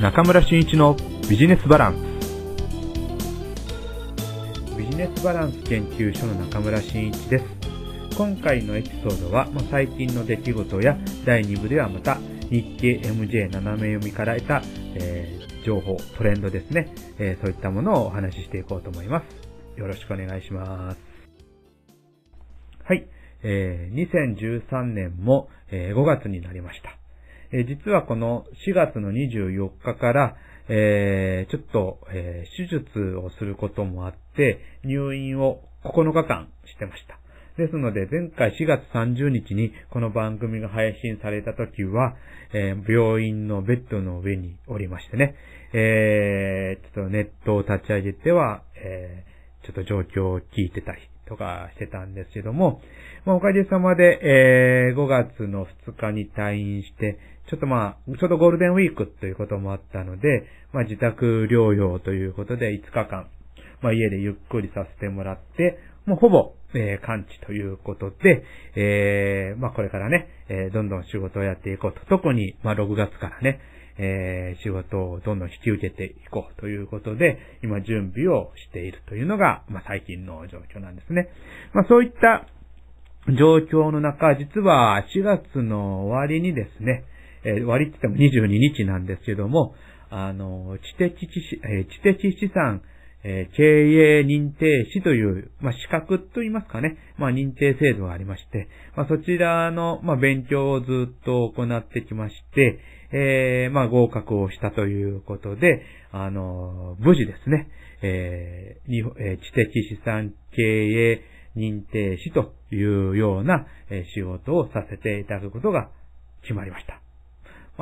中村俊一のビジネスバランスビジネスバランス研究所の中村俊一です今回のエピソードは、まあ、最近の出来事や第2部ではまた日経 MJ 斜め読みから得た、えー、情報、トレンドですね、えー、そういったものをお話ししていこうと思います。よろしくお願いします。はい。えー、2013年も、えー、5月になりました。え、実はこの4月の24日から、えー、ちょっと、えー、手術をすることもあって、入院を9日間してました。ですので、前回4月30日にこの番組が配信された時は、えー、病院のベッドの上におりましてね、えー、ちょっとネットを立ち上げては、えー、ちょっと状況を聞いてたりとかしてたんですけども、まあ、おかげさまで、えー、5月の2日に退院して、ちょっとまあ、ちょうどゴールデンウィークということもあったので、まあ、自宅療養ということで5日間、まあ、家でゆっくりさせてもらって、もうほぼ、えー、完治ということで、えー、まあ、これからね、えー、どんどん仕事をやっていこうと。特に、まあ、6月からね、えー、仕事をどんどん引き受けていこうということで、今準備をしているというのが、まあ、最近の状況なんですね。まあ、そういった状況の中、実は4月の終わりにですね、えー、終わりって言っても22日なんですけども、あの、知的知、え、知的資産え、経営認定士という、まあ、資格といいますかね、まあ、認定制度がありまして、まあ、そちらの、まあ、勉強をずっと行ってきまして、えー、まあ、合格をしたということで、あの、無事ですね、えー、え、知的資産経営認定士というような、え、仕事をさせていただくことが決まりました。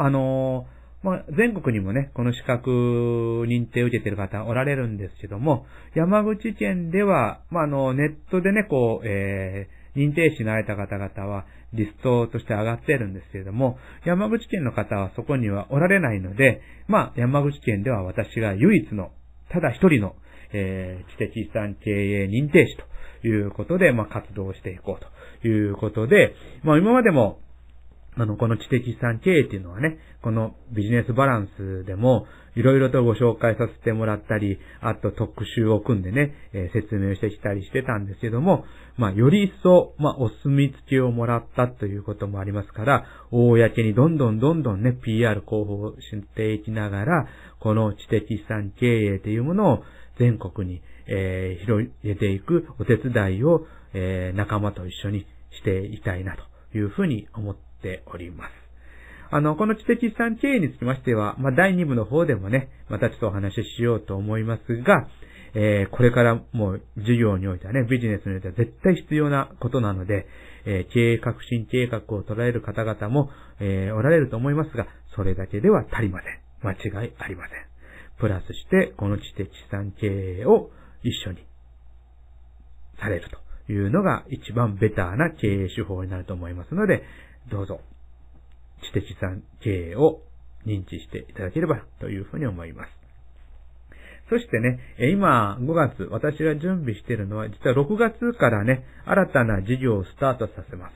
あのまあ、全国にもね、この資格認定を受けてる方おられるんですけども、山口県では、まあ、の、ネットでね、こう、えー、認定士になられた方々はリストとして上がってるんですけれども、山口県の方はそこにはおられないので、まあ、山口県では私が唯一の、ただ一人の、えー、知的資産経営認定士ということで、まあ、活動していこうということで、まあ、今までも、あの、この知的資産経営っていうのはね、このビジネスバランスでも、いろいろとご紹介させてもらったり、あと特集を組んでね、えー、説明してきたりしてたんですけども、まあ、より一層、まあ、お墨付きをもらったということもありますから、公にどんどんどんどんね、PR 広報していきながら、この知的資産経営というものを全国に、えー、広げていくお手伝いを、えー、仲間と一緒にしていきたいなというふうに思ってっております。あの、この知的資産経営につきましては、まあ、第2部の方でもね、またちょっとお話ししようと思いますが、えー、これからもう事業においてはね、ビジネスにおいては絶対必要なことなので、えー、経営革新計画を捉える方々も、えー、おられると思いますが、それだけでは足りません。間違いありません。プラスして、この知的資産経営を一緒にされるというのが一番ベターな経営手法になると思いますので、どうぞ、知的資産経営を認知していただければというふうに思います。そしてね、今5月、私が準備しているのは、実は6月からね、新たな事業をスタートさせます。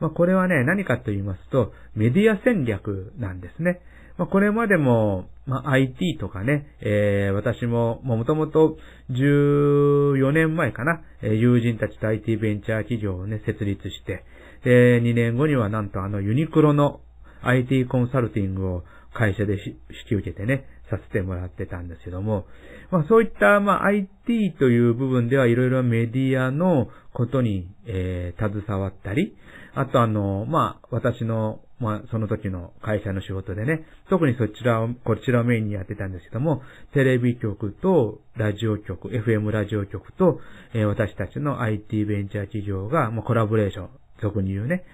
まあ、これはね、何かと言いますと、メディア戦略なんですね。まあ、これまでも、まあ、IT とかね、えー、私も、もともと14年前かな、え、友人たちと IT ベンチャー企業をね、設立して、で、2年後にはなんとあのユニクロの IT コンサルティングを会社で引き受けてね、させてもらってたんですけども、まあそういった、まあ IT という部分ではいろいろメディアのことに、えー、携わったり、あとあの、まあ私の、まあその時の会社の仕事でね、特にそちらを、こちらをメインにやってたんですけども、テレビ局とラジオ局、FM ラジオ局と、えー、私たちの IT ベンチャー企業が、まあコラボレーション、俗に言うね、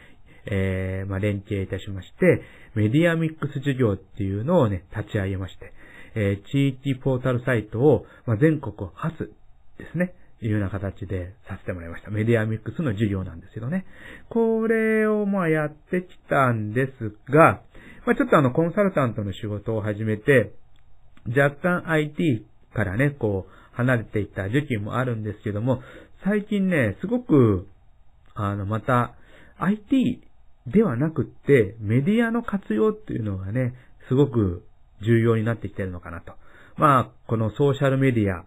えー、まあ、連携いたしまして、メディアミックス事業っていうのをね、立ち上げまして、えー、地域ポータルサイトを、まあ、全国初ですね、いうような形でさせてもらいました。メディアミックスの授業なんですけどね。これをまあやってきたんですが、まあちょっとあのコンサルタントの仕事を始めて、若干 IT からね、こう離れていった時期もあるんですけども、最近ね、すごくあの、また、IT ではなくって、メディアの活用っていうのがね、すごく、重要になってきてるのかなと。まあ、このソーシャルメディア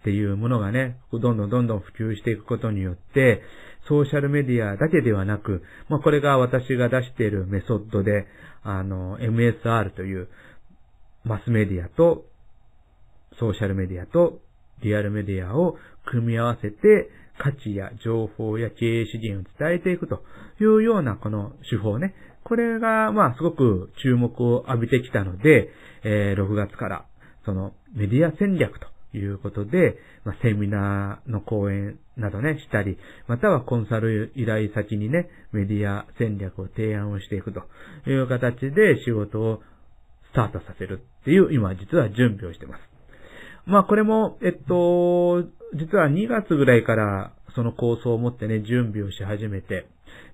っていうものがね、どんどんどんどん普及していくことによって、ソーシャルメディアだけではなく、まあこれが私が出しているメソッドで、あの、MSR というマスメディアとソーシャルメディアとリアルメディアを組み合わせて価値や情報や経営資源を伝えていくというようなこの手法ね。これが、まあ、すごく注目を浴びてきたので、えー、6月から、そのメディア戦略ということで、まあ、セミナーの講演などね、したり、またはコンサル依頼先にね、メディア戦略を提案をしていくという形で仕事をスタートさせるっていう、今実は準備をしてます。まあこれも、えっと、実は2月ぐらいからその構想を持ってね、準備をし始めて、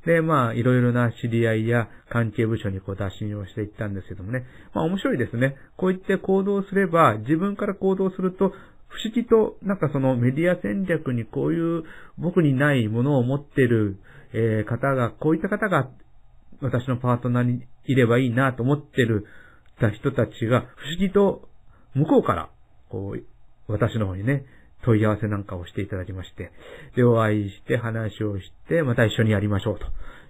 で、まあ、いろいろな知り合いや関係部署にこう打診をしていったんですけどもね。まあ、面白いですね。こう言って行動すれば、自分から行動すると、不思議と、なんかそのメディア戦略にこういう僕にないものを持ってる、え、方が、こういった方が私のパートナーにいればいいなと思ってるた人たちが不思議と向こうから、こう、私の方にね、問い合わせなんかをしていただきまして、で、お会いして話をして、また一緒にやりましょうと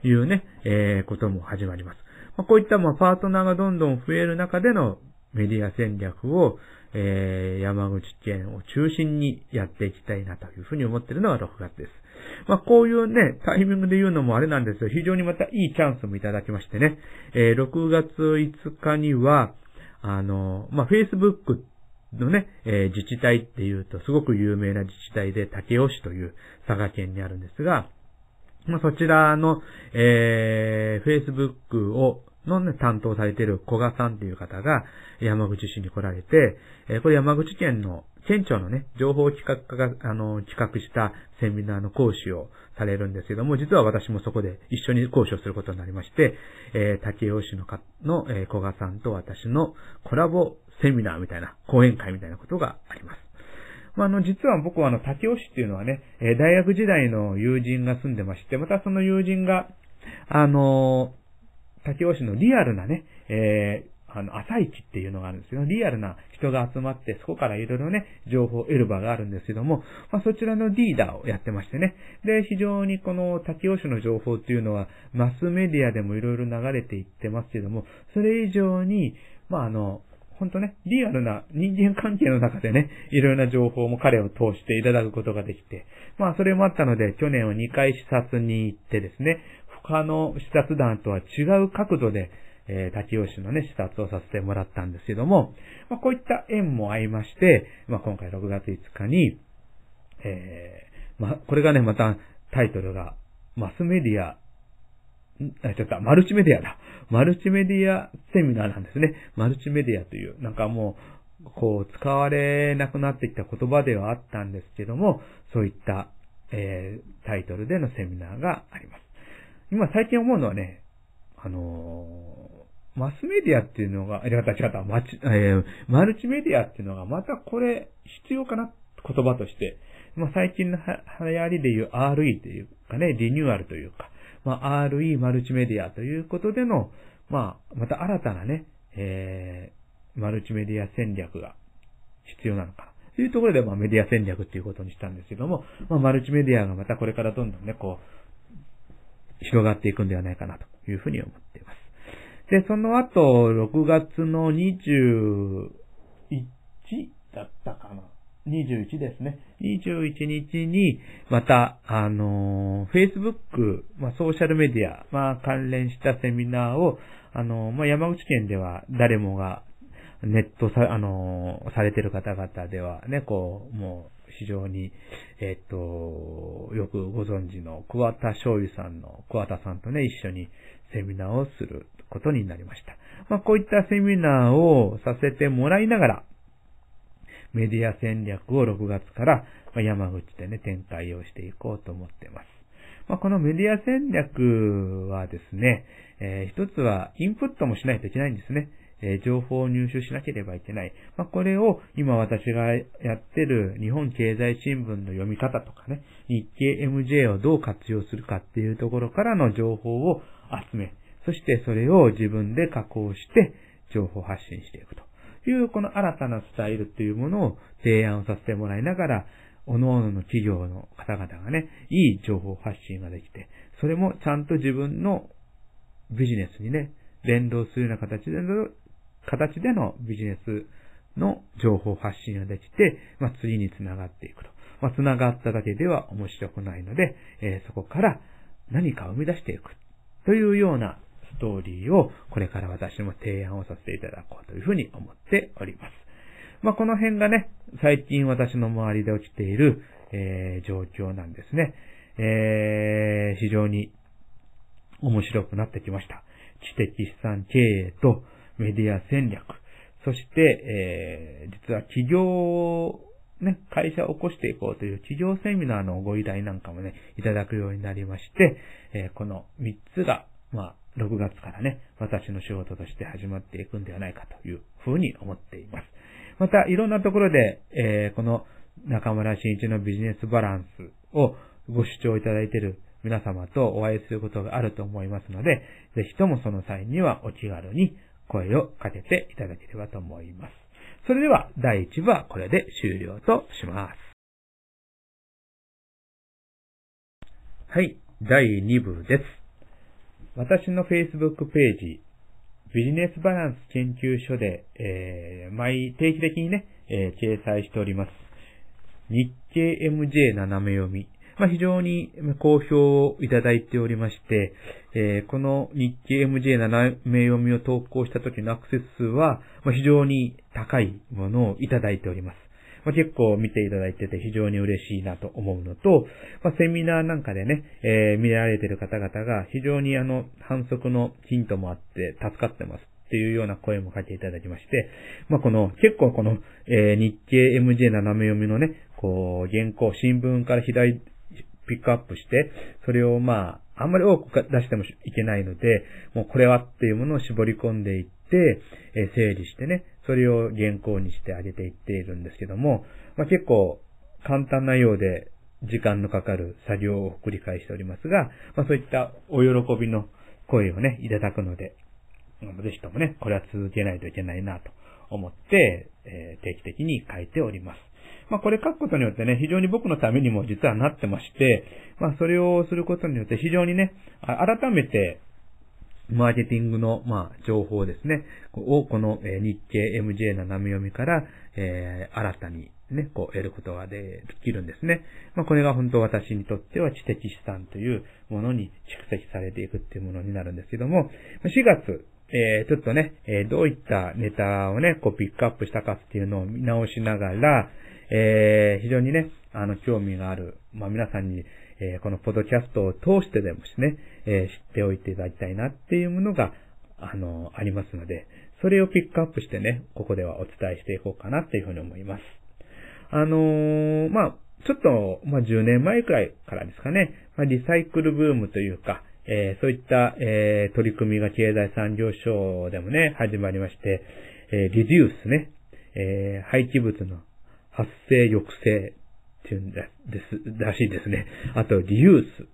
いうね、えー、ことも始まります。まあ、こういったまあパートナーがどんどん増える中でのメディア戦略を、えー、山口県を中心にやっていきたいなというふうに思っているのが6月です。まあ、こういうね、タイミングで言うのもあれなんですよ。非常にまたいいチャンスもいただきましてね、えー、6月5日には、あの、まあ、Facebook のね、えー、自治体っていうとすごく有名な自治体で竹雄市という佐賀県にあるんですが、まあ、そちらの、えー、Facebook をのね、担当されている古賀さんっていう方が山口市に来られて、えー、これ山口県の県庁のね、情報企画課が、あの、企画したセミナーの講師をされるんですけども、実は私もそこで一緒に講師をすることになりまして、えー、竹雄市のか、の、えー、古賀さんと私のコラボセミナーみたいな、講演会みたいなことがあります。まあ、あの、実は僕はあの、竹尾市っていうのはね、えー、大学時代の友人が住んでまして、またその友人が、あのー、竹尾市のリアルなね、えー、あの、朝市っていうのがあるんですよ。リアルな人が集まって、そこからいろいろね、情報を得る場があるんですけども、まあ、そちらのリーダーをやってましてね。で、非常にこの滝尾市の情報っていうのは、マスメディアでもいろいろ流れていってますけども、それ以上に、まあ、あの、本当ね、リアルな人間関係の中でね、いろいろな情報も彼を通していただくことができて、まあそれもあったので、去年は2回視察に行ってですね、他の視察団とは違う角度で、えー、滝吉のね、視察をさせてもらったんですけども、まあこういった縁もあいまして、まあ今回6月5日に、えー、まあこれがね、またタイトルが、マスメディアあ、ちょっと、マルチメディアだ。マルチメディアセミナーなんですね。マルチメディアという、なんかもう、こう、使われなくなってきた言葉ではあったんですけども、そういった、えー、タイトルでのセミナーがあります。今最近思うのはね、あのー、マスメディアっていうのが、ありがた違った、マチ、え、マルチメディアっていうのが、またこれ、必要かな言葉として、まあ、最近の流行りでいう RE というかね、リニューアルというか、まあ、RE マルチメディアということでの、まあ、また新たなね、えー、マルチメディア戦略が必要なのか。というところで、まあ、メディア戦略っていうことにしたんですけども、まあ、マルチメディアがまたこれからどんどんね、こう、広がっていくんではないかなというふうに思っています。で、その後、6月の21だったかな。21ですね。21日に、また、あの、Facebook、まあ、ソーシャルメディア、まあ、関連したセミナーを、あの、まあ、山口県では誰もがネットさ、あの、されてる方々ではね、こう、もう、非常に、えっ、と、よくご存知の桑田醤油さんの桑田さんとね、一緒にセミナーをすることになりました。まあ、こういったセミナーをさせてもらいながら、メディア戦略を6月から山口でね、展開をしていこうと思っています。まあ、このメディア戦略はですね、えー、一つはインプットもしないといけないんですね。えー、情報を入手しなければいけない。まあ、これを今私がやってる日本経済新聞の読み方とかね、日経 MJ をどう活用するかっていうところからの情報を集め、そしてそれを自分で加工して情報発信していくとというこの新たなスタイルというものを提案させてもらいながら、各々の企業の方々がね、いい情報発信ができて、それもちゃんと自分のビジネスにね、連動するような形での、形でのビジネスの情報発信ができて、まあ、次につながっていくと。まあ、つながっただけでは面白くないので、えー、そこから何か生み出していくというようなストーリーをこれから私も提案をさせていただこうというふうに思っております。まあ、この辺がね、最近私の周りで起きている、えー、状況なんですね。えー、非常に面白くなってきました。知的資産経営とメディア戦略。そして、えー、実は企業ね、会社を起こしていこうという企業セミナーのご依頼なんかもね、いただくようになりまして、えー、この3つが、まあ、6月からね、私の仕事として始まっていくんではないかというふうに思っています。また、いろんなところで、えー、この中村新一のビジネスバランスをご主張いただいている皆様とお会いすることがあると思いますので、ぜひともその際にはお気軽に声をかけていただければと思います。それでは第1部はこれで終了とします。はい、第2部です。私の Facebook ページ、ビジネスバランス研究所で、えー、毎定期的にね、えー、掲載しております。日経 MJ 斜め読みまあ、非常に好評をいただいておりまして、えー、この日経 MJ 斜め読みを投稿した時のアクセス数は、まあ、非常に高いものをいただいております。まあ、結構見ていただいてて非常に嬉しいなと思うのと、まあ、セミナーなんかでね、えー、見られてる方々が非常にあの反則のヒントもあって助かってます。っていうような声もかけていただきまして、まあ、この、結構この、えー、日経 MJ 斜め読みのね、こう、原稿、新聞から左ピックアップして、それをまあ、あんまり多く出してもいけないので、もうこれはっていうものを絞り込んでいって、え整理してね、それを原稿にしてあげていっているんですけども、まあ結構簡単なようで時間のかかる作業を繰り返しておりますが、まあそういったお喜びの声をね、いただくので、ぜひともね、これは続けないといけないなと思って、えー、定期的に書いております。まあこれ書くことによってね、非常に僕のためにも実はなってまして、まあそれをすることによって非常にね、改めて、マーケティングの、まあ、情報ですね、をこの、え日経 MJ 斜め読みから、えー、新たにね、こう得ることができるんですね。まあこれが本当私にとっては知的資産というものに蓄積されていくっていうものになるんですけども、4月、えー、ちょっとね、えー、どういったネタをね、こうピックアップしたかっていうのを見直しながら、えー、非常にね、あの、興味がある、まあ、皆さんに、えー、このポドキャストを通してでもですね、えー、知っておいていただきたいなっていうものが、あの、ありますので、それをピックアップしてね、ここではお伝えしていこうかなっていうふうに思います。あのー、まあ、ちょっと、まあ、10年前くらいからですかね、まあ、リサイクルブームというか、えー、そういった、えー、取り組みが経済産業省でもね、始まりまして、えー、リデュースね、えー、廃棄物の発生抑制っていうんだです、らしいですね。あと、リユース、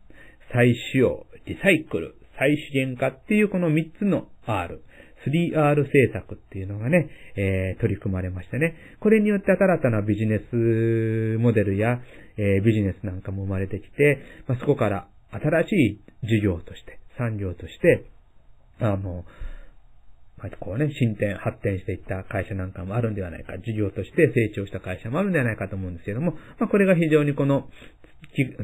再使用、リサイクル、再資源化っていうこの3つの R、3R 政策っていうのがね、えー、取り組まれましたね。これによって新たなビジネスモデルや、えー、ビジネスなんかも生まれてきて、まあ、そこから新しい事業として、産業として、あの、こうね、進展、発展していった会社なんかもあるんではないか、事業として成長した会社もあるんではないかと思うんですけども、まあ、これが非常にこの、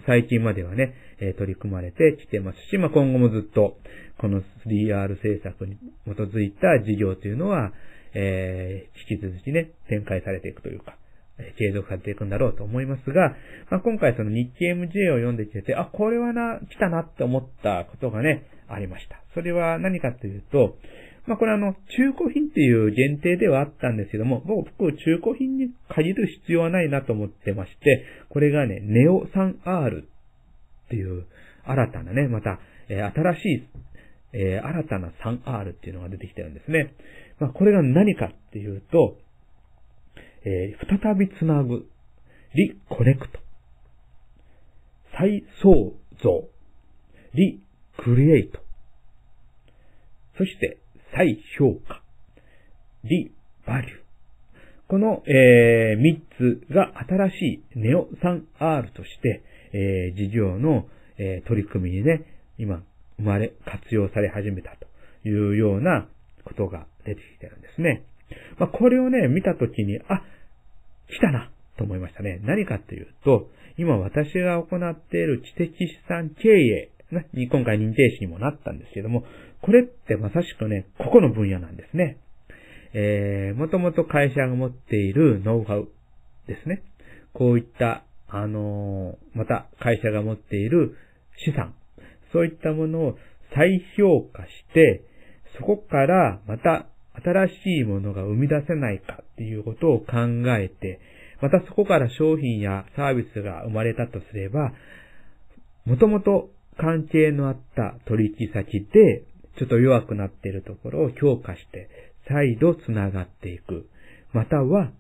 最近まではね、え取り組まれてきてますし、まあ、今後もずっと、この 3R 政策に基づいた事業というのは、えー、引き続きね、展開されていくというか、継続されていくんだろうと思いますが、まあ、今回その日経 MJ を読んできてて、あ、これはな、来たなって思ったことがね、ありました。それは何かというと、まあ、これあの、中古品っていう限定ではあったんですけども、僕、中古品に限る必要はないなと思ってまして、これがね、ネオ 3R っていう新たなね、また、えー、新しい、えー、新たな 3R っていうのが出てきてるんですね。まあ、これが何かっていうと、えー、再びつなぐ、リコネクト、再創造、リクリエイト、そして再評価、リバリューこの、えー、3つが新しいネオ 3R として、えー、事業の、えー、取り組みにね、今、生まれ、活用され始めたというようなことが出てきてるんですね。まあ、これをね、見たときに、あ、来たなと思いましたね。何かっていうと、今私が行っている知的資産経営、ね、今回認定士にもなったんですけども、これってまさしくね、ここの分野なんですね。えー、もともと会社が持っているノウハウですね。こういった、あのー、また会社が持っている資産、そういったものを再評価して、そこからまた新しいものが生み出せないかっていうことを考えて、またそこから商品やサービスが生まれたとすれば、もともと関係のあった取引先で、ちょっと弱くなっているところを強化して、再度繋がっていく。または、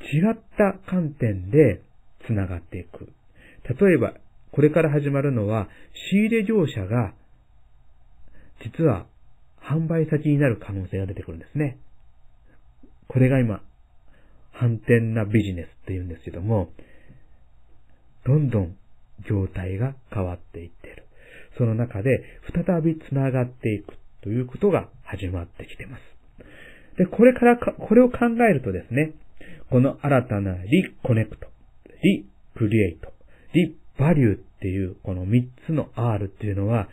違った観点で繋がっていく。例えば、これから始まるのは、仕入れ業者が、実は、販売先になる可能性が出てくるんですね。これが今、反転なビジネスって言うんですけども、どんどん業態が変わっていってる。その中で再び繋がっていくということが始まってきてます。で、これからか、これを考えるとですね、この新たなリコネクト、リクリエイト、リバリューっていうこの3つの R っていうのは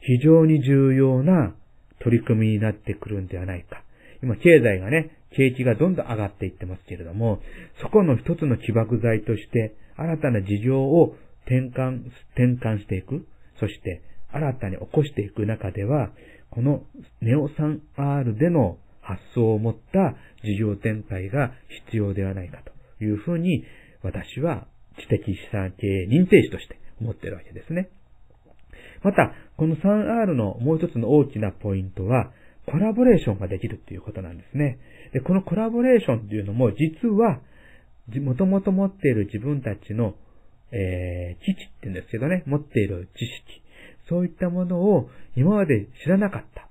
非常に重要な取り組みになってくるんではないか。今経済がね、景気がどんどん上がっていってますけれども、そこの一つの起爆剤として新たな事業を転換、転換していく。そして、新たに起こしていく中では、このネオ 3R での発想を持った事業展開が必要ではないかというふうに、私は知的資産経営認定士として思っているわけですね。また、この 3R のもう一つの大きなポイントは、コラボレーションができるっていうことなんですね。で、このコラボレーションっていうのも、実は、もともと持っている自分たちのえー、基地って言うんですけどね、持っている知識。そういったものを今まで知らなかった。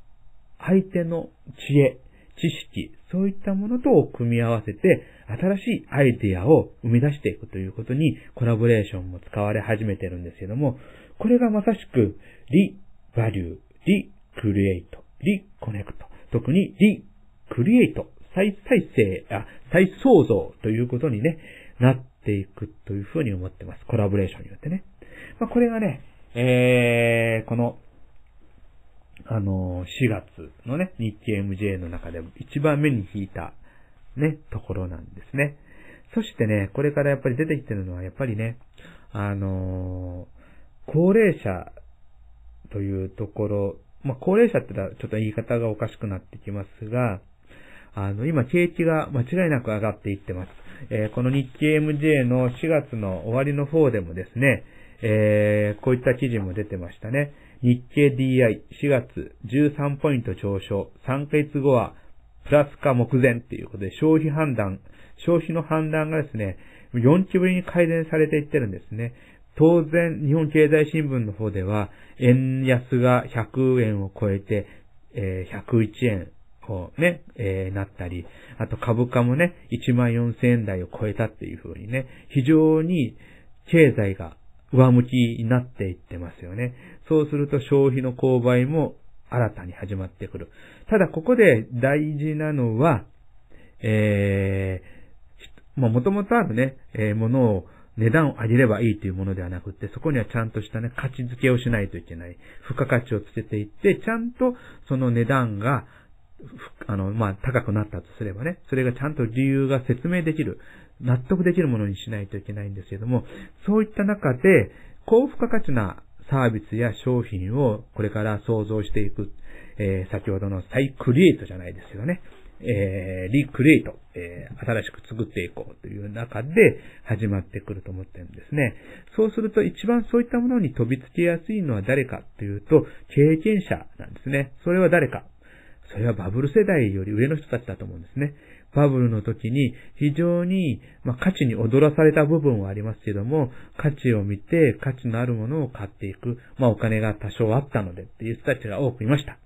相手の知恵、知識、そういったものと組み合わせて、新しいアイディアを生み出していくということに、コラボレーションも使われ始めてるんですけども、これがまさしく、リ、バリュー、リ、クリエイト、リ、コネクト、特にリ、クリエイト、再再生、あ、再創造ということにね、なっていくというふうに思ってます。コラボレーションによってね。まあ、これがね、えー、この、あの、4月のね、日経 MJ の中でも一番目に引いた、ね、ところなんですね。そしてね、これからやっぱり出てきてるのは、やっぱりね、あの高齢者というところ、まあ、高齢者ってのはちょっと言い方がおかしくなってきますが、あの、今、景気が間違いなく上がっていってます。えー、この日経 MJ の4月の終わりの方でもですね、えー、こういった記事も出てましたね。日経 DI4 月13ポイント上昇、3ヶ月後はプラスか目前っていうことで消費判断、消費の判断がですね、4期ぶりに改善されていってるんですね。当然、日本経済新聞の方では、円安が100円を超えて、えー、101円こうね、えー、なったり、あと株価もね、1万4000円台を超えたっていう風にね、非常に経済が上向きになっていってますよね。そうすると消費の購買も新たに始まってくる。ただここで大事なのは、えー、まあ、もともとあるね、えー、ものを値段を上げればいいというものではなくて、そこにはちゃんとしたね、価値付けをしないといけない。付加価値をつけていって、ちゃんとその値段があの、まあ、高くなったとすればね、それがちゃんと理由が説明できる、納得できるものにしないといけないんですけども、そういった中で、高付加価値なサービスや商品をこれから創造していく、えー、先ほどの再クリエイトじゃないですけどね、えー、リクリエイト、えー、新しく作っていこうという中で始まってくると思ってるんですね。そうすると一番そういったものに飛びつきやすいのは誰かというと、経験者なんですね。それは誰かそれはバブル世代より上の人たちだと思うんですね。バブルの時に非常に、まあ、価値に踊らされた部分はありますけども、価値を見て価値のあるものを買っていく、まあ、お金が多少あったのでっていう人たちが多くいました。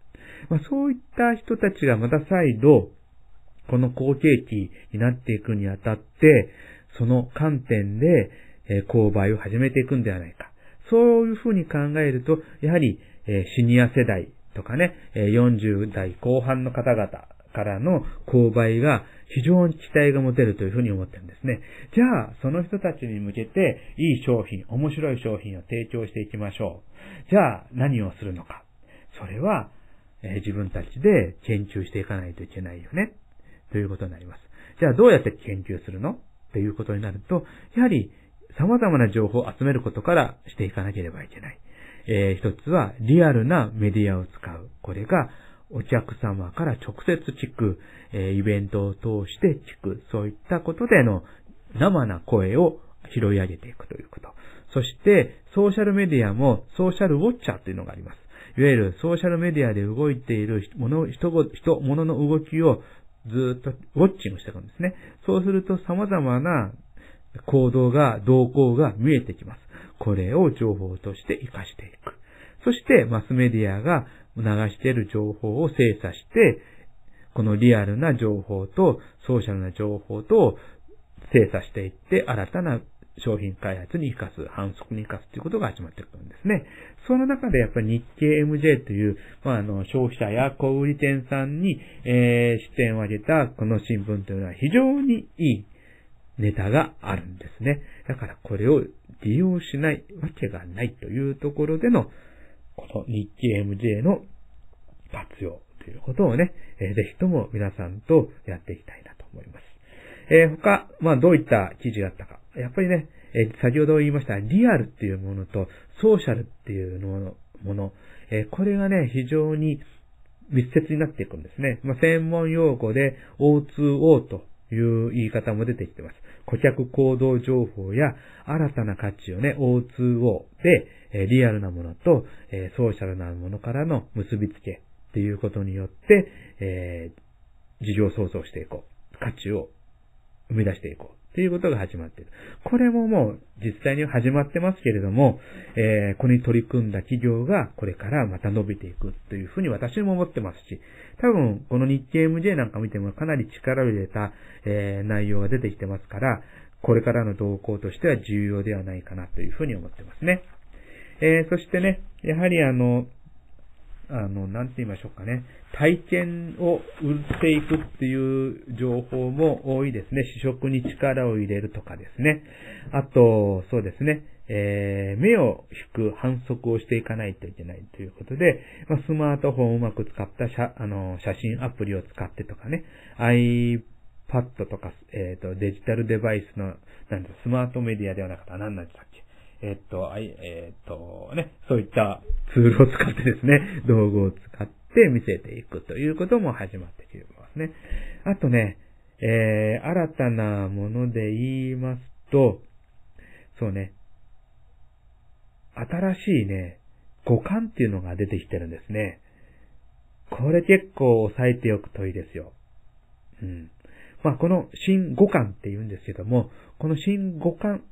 まあ、そういった人たちがまた再度、この好景気になっていくにあたって、その観点で、え購買を始めていくんではないか。そういうふうに考えると、やはり、えシニア世代とかね、40代後半の方々からの購買が非常に期待が持てるというふうに思ってるんですね。じゃあ、その人たちに向けていい商品、面白い商品を提供していきましょう。じゃあ、何をするのか。それは、え、自分たちで研究していかないといけないよね。ということになります。じゃあ、どうやって研究するの？っていうことになると、やはり、様々な情報を集めることからしていかなければいけない。えー、一つは、リアルなメディアを使う。これが、お客様から直接聞く、えー、イベントを通して聞く、そういったことでの生な声を拾い上げていくということ。そして、ソーシャルメディアもソーシャルウォッチャーというのがあります。いわゆるソーシャルメディアで動いているもの、人、人、物の動きをずっとウォッチングしていくんですね。そうすると様々な行動が、動向が見えてきます。これを情報として活かしていく。そして、マスメディアが流している情報を精査して、このリアルな情報とソーシャルな情報と精査していって、新たな商品開発に活かす、反則に活かすということが始まってくるんですね。その中でやっぱり日経 MJ という、まあ、あの、消費者や小売店さんに、えー、視点を上げたこの新聞というのは非常にいいネタがあるんですね。だからこれを利用しないわけがないというところでの、この日経 MJ の活用ということをね、えー、ぜひとも皆さんとやっていきたいなと思います。えー、他、まあどういった記事があったか。やっぱりね、えー、先ほど言いましたリアルっていうものとソーシャルっていうのもの、えー、これがね、非常に密接になっていくんですね。まあ、専門用語で O2O という言い方も出てきてます。顧客行動情報や新たな価値をね、O2O で、えリアルなものと、えソーシャルなものからの結びつけっていうことによって、えー、事業創造していこう。価値を生み出していこう。っていうことが始まっている。これももう実際に始まってますけれども、えー、ここに取り組んだ企業がこれからまた伸びていくというふうに私も思ってますし、多分この日経 MJ なんか見てもかなり力を入れた、えー、内容が出てきてますから、これからの動向としては重要ではないかなというふうに思ってますね。えー、そしてね、やはりあの、あの、なんて言いましょうかね。体験を売っていくっていう情報も多いですね。試食に力を入れるとかですね。あと、そうですね。えー、目を引く反則をしていかないといけないということで、まあ、スマートフォンをうまく使った写あの写真アプリを使ってとかね、iPad とか、えっ、ー、と、デジタルデバイスの、なんだ、スマートメディアではなかった何なんでしたっけ？えっと、えっと、ね、そういったツールを使ってですね、道具を使って見せていくということも始まってきてますね。あとね、えー、新たなもので言いますと、そうね、新しいね、五感っていうのが出てきてるんですね。これ結構押さえておくといいですよ。うん。まあ、この新五感って言うんですけども、この新五感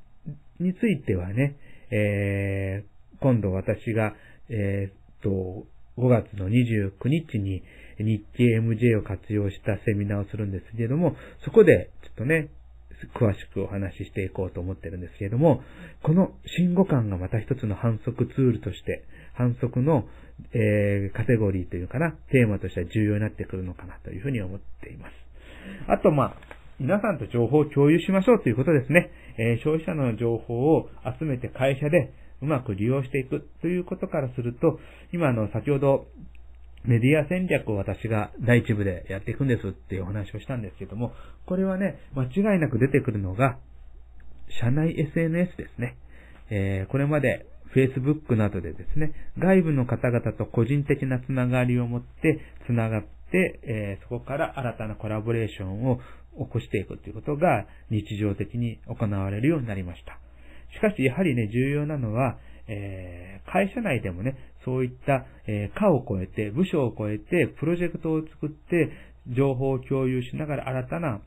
についてはね、えー、今度私が、えー、っと、5月の29日に日経 MJ を活用したセミナーをするんですけれども、そこでちょっとね、詳しくお話ししていこうと思ってるんですけれども、この信号感がまた一つの反則ツールとして、反則の、えー、カテゴリーというかな、テーマとしては重要になってくるのかなというふうに思っています。あと、まあ、皆さんと情報を共有しましょうということですね。えー、消費者の情報を集めて会社でうまく利用していくということからすると、今あの先ほどメディア戦略を私が第一部でやっていくんですっていうお話をしたんですけども、これはね、間違いなく出てくるのが、社内 SNS ですね。えー、これまで Facebook などでですね、外部の方々と個人的なつながりを持ってつながって、えー、そこから新たなコラボレーションを起こしていくということが日常的に行われるようになりました。しかし、やはりね、重要なのは、えー、会社内でもね、そういった、えー、課を超えて、部署を超えて、プロジェクトを作って、情報を共有しながら新たな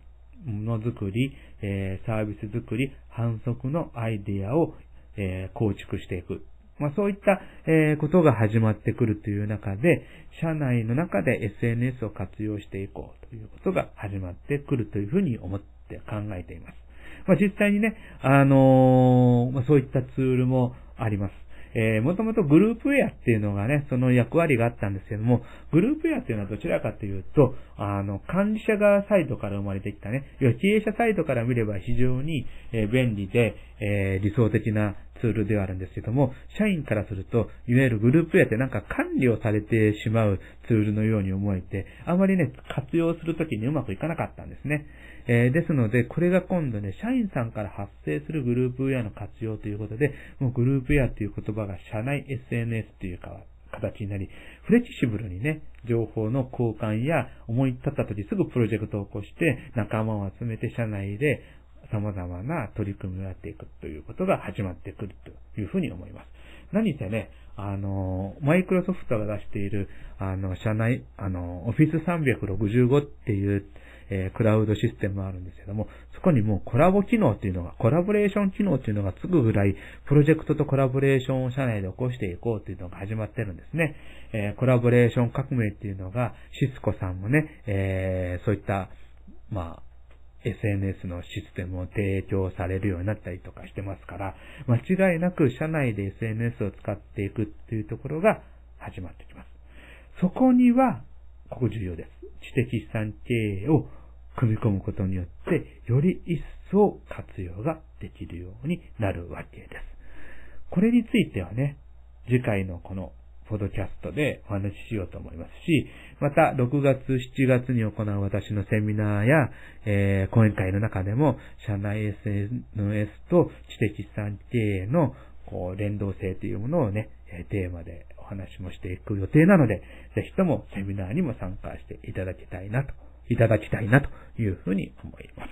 ものづくり、えー、サービスづくり、反則のアイディアを、えー、構築していくまあそういった、えことが始まってくるという中で、社内の中で SNS を活用していこうということが始まってくるというふうに思って考えています。まあ実際にね、あの、まあそういったツールもあります。えー、もともとグループウェアっていうのがね、その役割があったんですけども、グループウェアっていうのはどちらかというと、あの、管理者側サイドから生まれてきたね、要は経営者サイドから見れば非常に、え、便利で、えー、理想的なツールではあるんですけども、社員からすると、いわゆるグループウェアってなんか管理をされてしまうツールのように思えて、あまりね、活用するときにうまくいかなかったんですね。えー、ですので、これが今度ね、社員さんから発生するグループウェアの活用ということで、もうグループウェアという言葉が社内 SNS というか、形になり、フレキシブルにね、情報の交換や思い立った時すぐプロジェクトを起こして仲間を集めて社内で様々な取り組みをやっていくということが始まってくるというふうに思います。何せね、あの、マイクロソフトが出している、あの、社内、あの、オフィス365っていう、えー、クラウドシステムがあるんですけども、そこにもうコラボ機能っていうのが、コラボレーション機能っていうのがつくぐらい、プロジェクトとコラボレーションを社内で起こしていこうっていうのが始まってるんですね。えー、コラボレーション革命っていうのが、シスコさんもね、えー、そういった、まあ、SNS のシステムを提供されるようになったりとかしてますから、間違いなく社内で SNS を使っていくっていうところが始まってきます。そこには、ここ重要です。知的資産経営を組み込むことによって、より一層活用ができるようになるわけです。これについてはね、次回のこのポッドキャストでお話ししようと思いますし、また6月、7月に行う私のセミナーや、えー、講演会の中でも、社内 SNS と知的資産経営のこう連動性というものをね、テーマで話もしていく予定なので、ぜひともセミナーにも参加していただきたいなと、いただきたいなというふうに思います。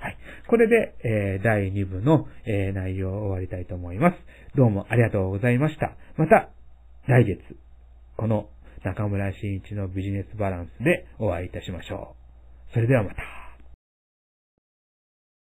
はい。これで、えー、第2部の、えー、内容を終わりたいと思います。どうもありがとうございました。また、来月、この中村慎一のビジネスバランスでお会いいたしましょう。それではまた。